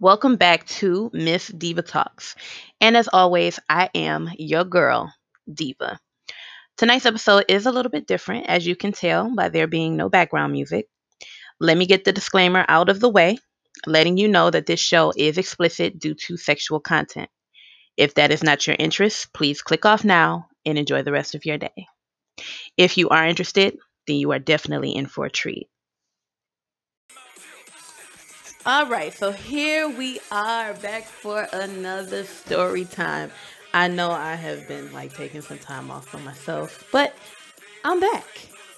Welcome back to Miss Diva Talks. And as always, I am your girl, Diva. Tonight's episode is a little bit different, as you can tell by there being no background music. Let me get the disclaimer out of the way, letting you know that this show is explicit due to sexual content. If that is not your interest, please click off now and enjoy the rest of your day. If you are interested, then you are definitely in for a treat. All right, so here we are back for another story time. I know I have been like taking some time off for myself, but I'm back.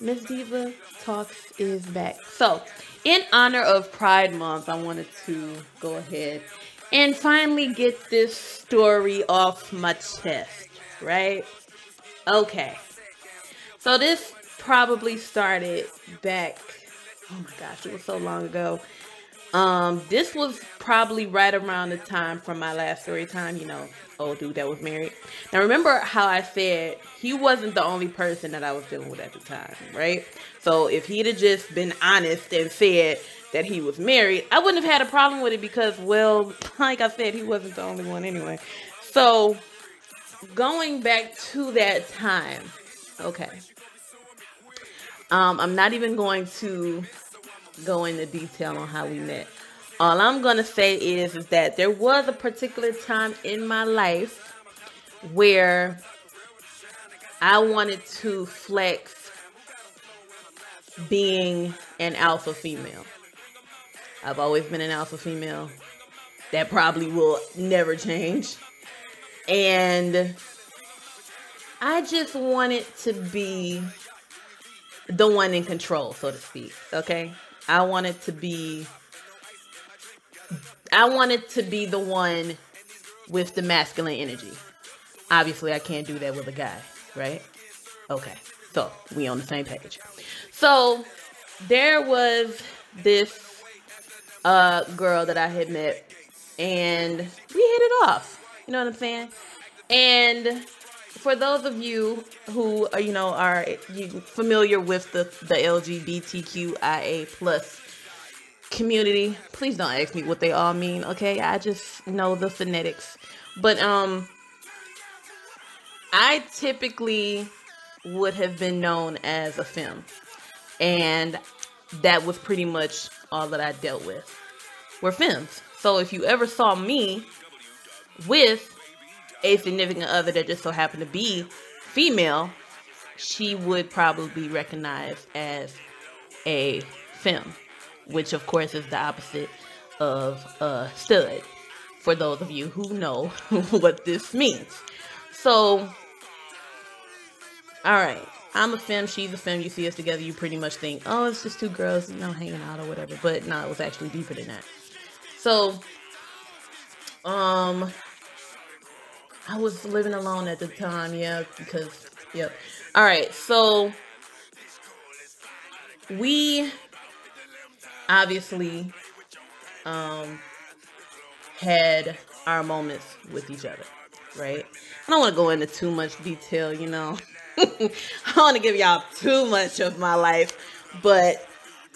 Miss Diva Talks is back. So, in honor of Pride Month, I wanted to go ahead and finally get this story off my chest, right? Okay. So, this probably started back, oh my gosh, it was so long ago. Um, this was probably right around the time from my last story time, you know, old dude that was married. Now remember how I said he wasn't the only person that I was dealing with at the time, right? So if he'd have just been honest and said that he was married, I wouldn't have had a problem with it because, well, like I said, he wasn't the only one anyway. So going back to that time, okay. Um, I'm not even going to go into detail on how we met. All I'm gonna say is, is that there was a particular time in my life where I wanted to flex being an alpha female. I've always been an alpha female. That probably will never change. And I just wanted to be the one in control, so to speak. Okay. I wanted to be I wanted to be the one with the masculine energy. Obviously, I can't do that with a guy, right? Okay. So, we on the same page. So, there was this uh girl that I had met and we hit it off. You know what I'm saying? And for those of you who are, you know, are familiar with the the LGBTQIA plus community, please don't ask me what they all mean. Okay, I just know the phonetics, but um, I typically would have been known as a femme, and that was pretty much all that I dealt with were femmes. So if you ever saw me with a significant other that just so happened to be female, she would probably be recognized as a femme, which of course is the opposite of a stud. For those of you who know what this means. So, all right, I'm a femme, she's a femme. You see us together, you pretty much think, oh, it's just two girls, you know, hanging out or whatever. But no, it was actually deeper than that. So, um, I was living alone at the time, yeah, because, yep. All right, so we obviously um, had our moments with each other, right? I don't want to go into too much detail, you know. I don't want to give y'all too much of my life, but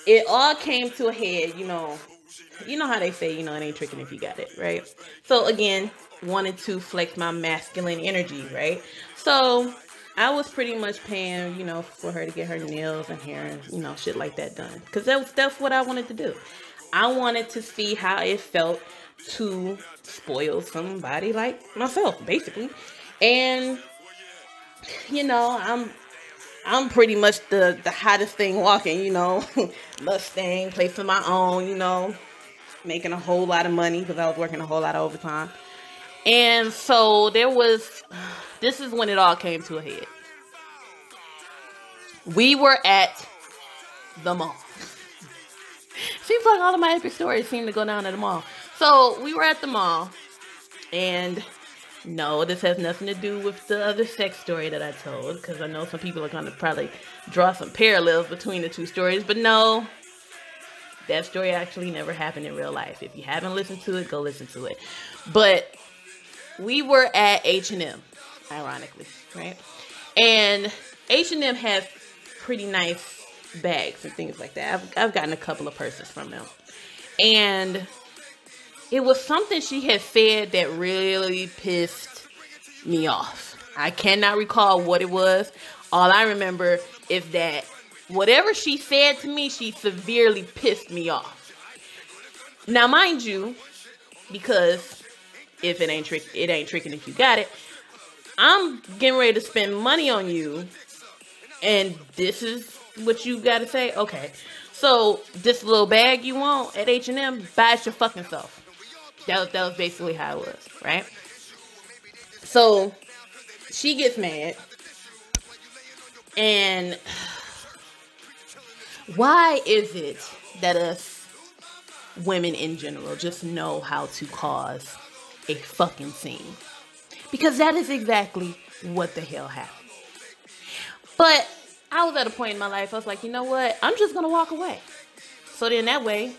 it all came to a head, you know. You know how they say, you know, it ain't tricking if you got it, right? So again, wanted to flex my masculine energy, right? So I was pretty much paying, you know, for her to get her nails and hair and, you know, shit like that done. Because that was, that's what I wanted to do. I wanted to see how it felt to spoil somebody like myself, basically. And, you know, I'm I'm pretty much the the hottest thing walking, you know, Mustang, place of my own, you know, making a whole lot of money because I was working a whole lot of overtime. And so there was, this is when it all came to a head. We were at the mall. Seems like all of my epic stories seem to go down at the mall. So we were at the mall, and no, this has nothing to do with the other sex story that I told, because I know some people are going to probably draw some parallels between the two stories, but no, that story actually never happened in real life. If you haven't listened to it, go listen to it. But we were at H&M, ironically, right? And H&M has pretty nice bags and things like that. I've, I've gotten a couple of purses from them. And it was something she had said that really pissed me off. I cannot recall what it was. All I remember is that whatever she said to me, she severely pissed me off. Now, mind you, because if it ain't trick, it ain't tricking if you got it. I'm getting ready to spend money on you, and this is what you got to say. Okay, so this little bag you want at H and M, buy it your fucking self. That was, that was basically how it was, right? So she gets mad, and why is it that us women in general just know how to cause a fucking scene? Because that is exactly what the hell happened. But I was at a point in my life, I was like, you know what? I'm just gonna walk away. So then that way,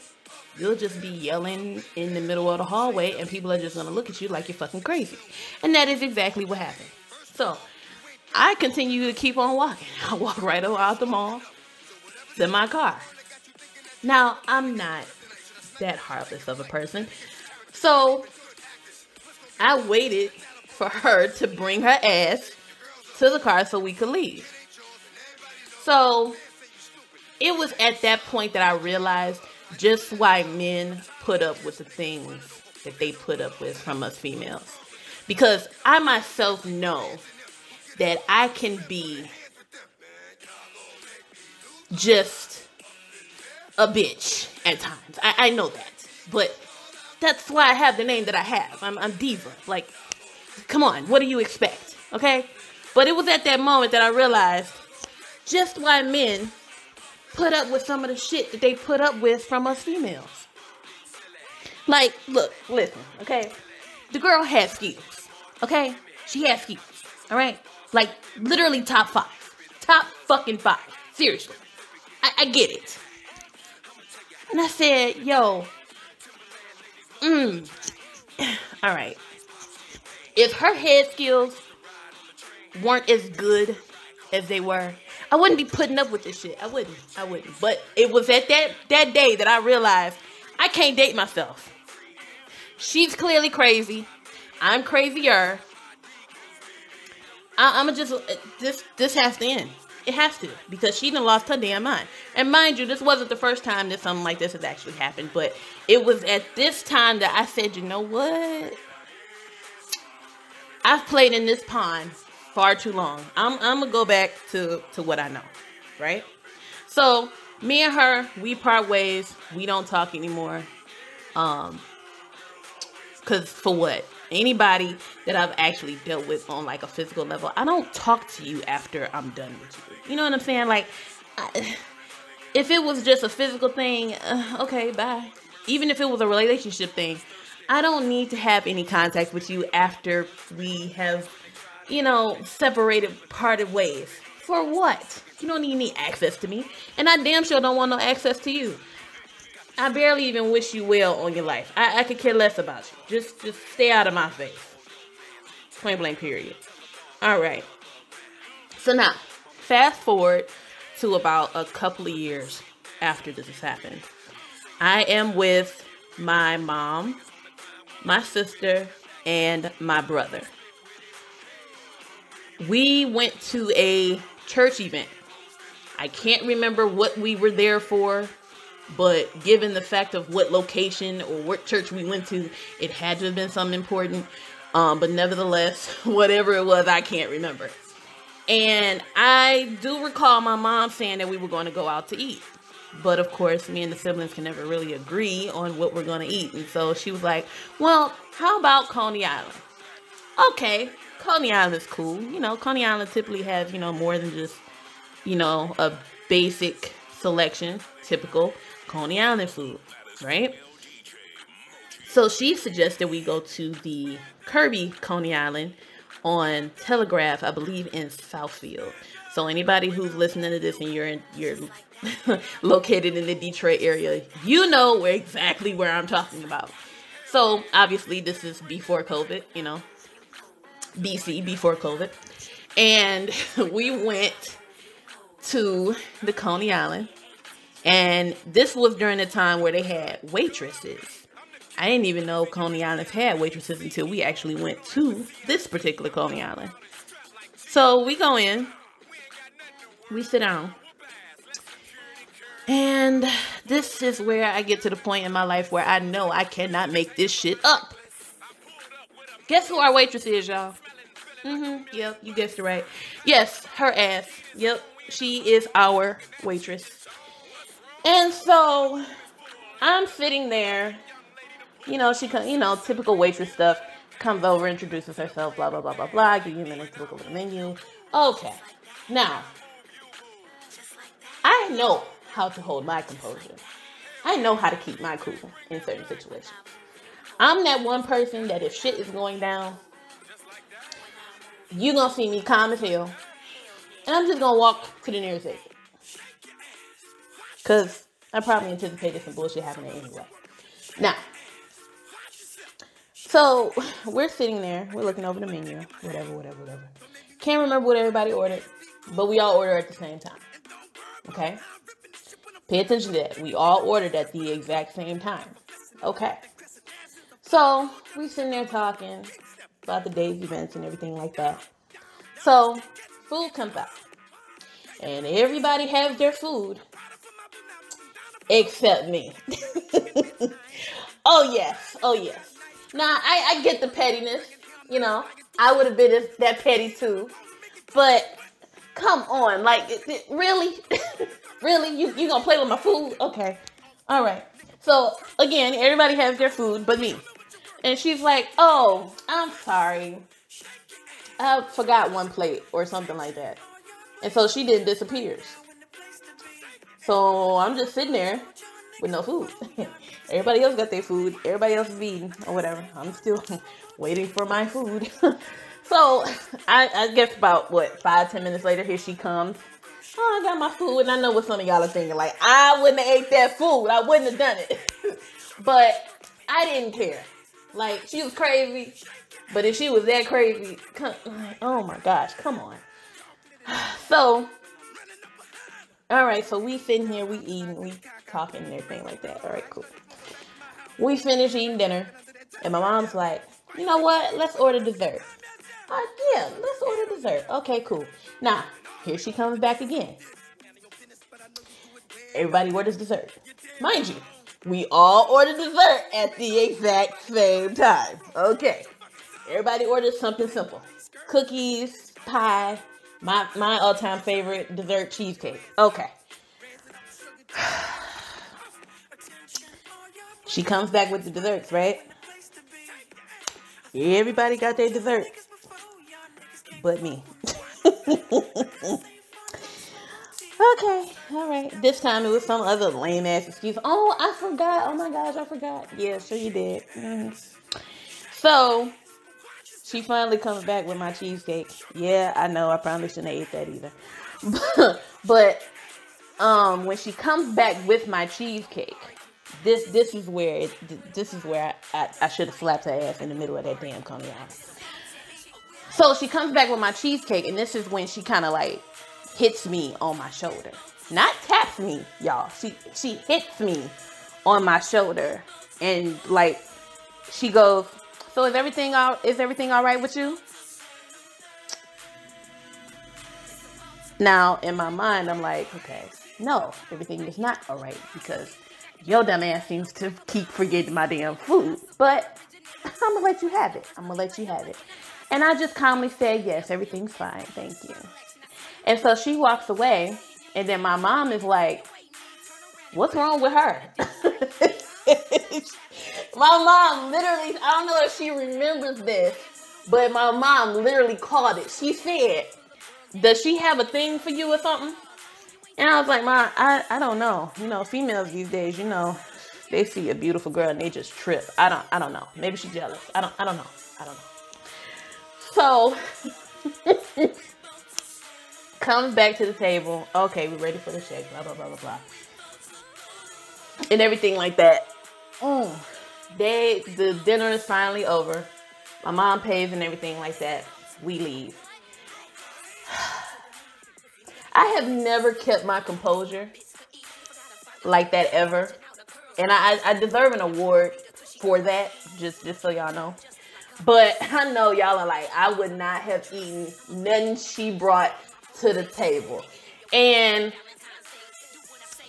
you'll just be yelling in the middle of the hallway and people are just gonna look at you like you're fucking crazy. And that is exactly what happened. So I continue to keep on walking. I walk right out the mall to my car. Now, I'm not that heartless of a person. So I waited for her to bring her ass to the car so we could leave. So it was at that point that I realized just why men put up with the things that they put up with from us females. Because I myself know that I can be just a bitch at times. I, I know that. But that's why I have the name that I have. I'm, I'm diva. Like, come on, what do you expect? Okay? But it was at that moment that I realized just why men put up with some of the shit that they put up with from us females. Like, look, listen, okay? The girl has skills, okay? She has skills, all right? Like, literally top five. Top fucking five. Seriously. I, I get it. And I said, yo, mm, all right. If her head skills weren't as good as they were, I wouldn't be putting up with this shit. I wouldn't. I wouldn't. But it was at that that day that I realized I can't date myself. She's clearly crazy. I'm crazier. I, am just this. This has to end. It has to because she done lost her damn mind. And mind you, this wasn't the first time that something like this has actually happened. But it was at this time that I said, you know what? I've played in this pond far too long. I'm I'm gonna go back to to what I know, right? So me and her, we part ways. We don't talk anymore. Um, cause for what? Anybody that I've actually dealt with on like a physical level, I don't talk to you after I'm done with you. You know what I'm saying? Like, I, if it was just a physical thing, uh, okay, bye. Even if it was a relationship thing, I don't need to have any contact with you after we have you know, separated, parted ways. For what? You don't need any access to me. And I damn sure don't want no access to you. I barely even wish you well on your life. I, I could care less about you. Just just stay out of my face. Point blank period. Alright. So now, fast forward to about a couple of years after this has happened. I am with my mom, my sister, and my brother we went to a church event. I can't remember what we were there for, but given the fact of what location or what church we went to, it had to have been something important. Um, but nevertheless, whatever it was, I can't remember. And I do recall my mom saying that we were going to go out to eat. But of course, me and the siblings can never really agree on what we're going to eat. And so she was like, Well, how about Coney Island? Okay, Coney Island is cool. You know, Coney Island typically has, you know, more than just, you know, a basic selection, typical Coney Island food, right? So she suggested we go to the Kirby Coney Island on Telegraph, I believe in Southfield. So anybody who's listening to this and you're in, you're located in the Detroit area, you know where exactly where I'm talking about. So obviously this is before COVID, you know, BC before COVID. And we went to the Coney Island. And this was during the time where they had waitresses. I didn't even know Coney Island had waitresses until we actually went to this particular Coney Island. So we go in, we sit down, and this is where I get to the point in my life where I know I cannot make this shit up. Guess who our waitress is, y'all? Mm-hmm. Yep, you guessed it right. Yes, her ass. Yep, she is our waitress. And so I'm sitting there. You know, she you know, typical waitress stuff. Comes over, introduces herself, blah blah blah blah blah. Give you a minute to look over the menu. Okay. Now, I know how to hold my composure. I know how to keep my cool in certain situations. I'm that one person that if shit is going down, you gonna see me calm as hell. And I'm just gonna walk to the nearest exit. Cause I probably anticipated some bullshit happening anyway. Now, so we're sitting there, we're looking over the menu, whatever, whatever, whatever. Can't remember what everybody ordered, but we all order at the same time. Okay? Pay attention to that. We all ordered at the exact same time. Okay. So we sitting there talking about the day's events and everything like that. So food comes out. And everybody has their food except me. oh yes, oh yes. Now I, I get the pettiness, you know. I would have been that petty too. But come on, like it, it, really? Really? You you gonna play with my food? Okay. All right. So again, everybody has their food but me. And she's like, "Oh, I'm sorry. I forgot one plate or something like that." And so she then disappears. So I'm just sitting there with no food. Everybody else got their food. Everybody else is eating or whatever. I'm still waiting for my food. so I, I guess about what five ten minutes later, here she comes oh, I got my food, and I know what some of y'all are thinking. Like, I wouldn't have ate that food. I wouldn't have done it. but I didn't care. Like, she was crazy. But if she was that crazy, come, oh my gosh, come on. So, all right, so we sitting here, we eating, we talking and everything like that. All right, cool. We finish eating dinner, and my mom's like, you know what? Let's order dessert. Uh, yeah, let's order dessert. Okay, cool. Now, here she comes back again. Everybody orders dessert. Mind you, we all order dessert at the exact same time. Okay. Everybody orders something simple. Cookies, pie, my my all-time favorite dessert cheesecake. Okay. She comes back with the desserts, right? Everybody got their dessert. But me. Okay, all right. This time it was some other lame ass excuse. Oh, I forgot. Oh my gosh, I forgot. Yeah, sure you did. Mm. So she finally comes back with my cheesecake. Yeah, I know. I probably shouldn't have ate that either. but um, when she comes back with my cheesecake, this this is where it, this is where I, I, I should have slapped her ass in the middle of that damn Coney Island. So she comes back with my cheesecake, and this is when she kind of like hits me on my shoulder. Not taps me, y'all. She she hits me on my shoulder and like she goes, "So is everything all is everything all right with you?" Now, in my mind, I'm like, okay, no, everything is not all right because your dumb ass seems to keep forgetting my damn food. But I'm gonna let you have it. I'm gonna let you have it. And I just calmly said, yes, everything's fine. Thank you. And so she walks away, and then my mom is like, What's wrong with her? my mom literally, I don't know if she remembers this, but my mom literally called it. She said, Does she have a thing for you or something? And I was like, Mom, I, I don't know. You know, females these days, you know, they see a beautiful girl and they just trip. I don't I don't know. Maybe she's jealous. I don't I don't know. I don't know. So comes back to the table. Okay, we're ready for the shake. Blah blah blah blah blah, and everything like that. Mm. They the dinner is finally over. My mom pays and everything like that. We leave. I have never kept my composure like that ever, and I I deserve an award for that. Just just so y'all know. But I know y'all are like, I would not have eaten nothing she brought to the table. And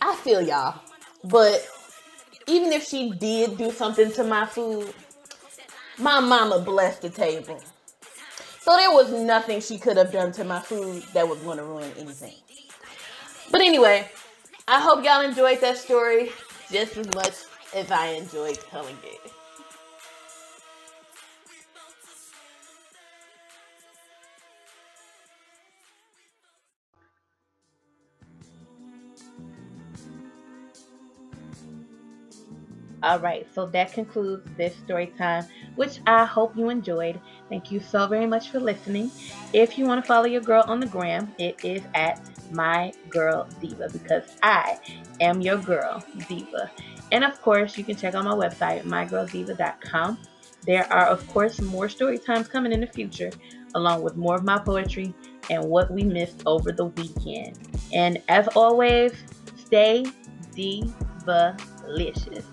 I feel y'all. But even if she did do something to my food, my mama blessed the table. So there was nothing she could have done to my food that was going to ruin anything. But anyway, I hope y'all enjoyed that story just as much as I enjoyed telling it. All right, so that concludes this story time, which I hope you enjoyed. Thank you so very much for listening. If you want to follow your girl on the gram, it is at my girl diva because I am your girl diva. And of course, you can check out my website, mygirldiva.com. There are, of course, more story times coming in the future, along with more of my poetry and what we missed over the weekend. And as always, stay diva-licious.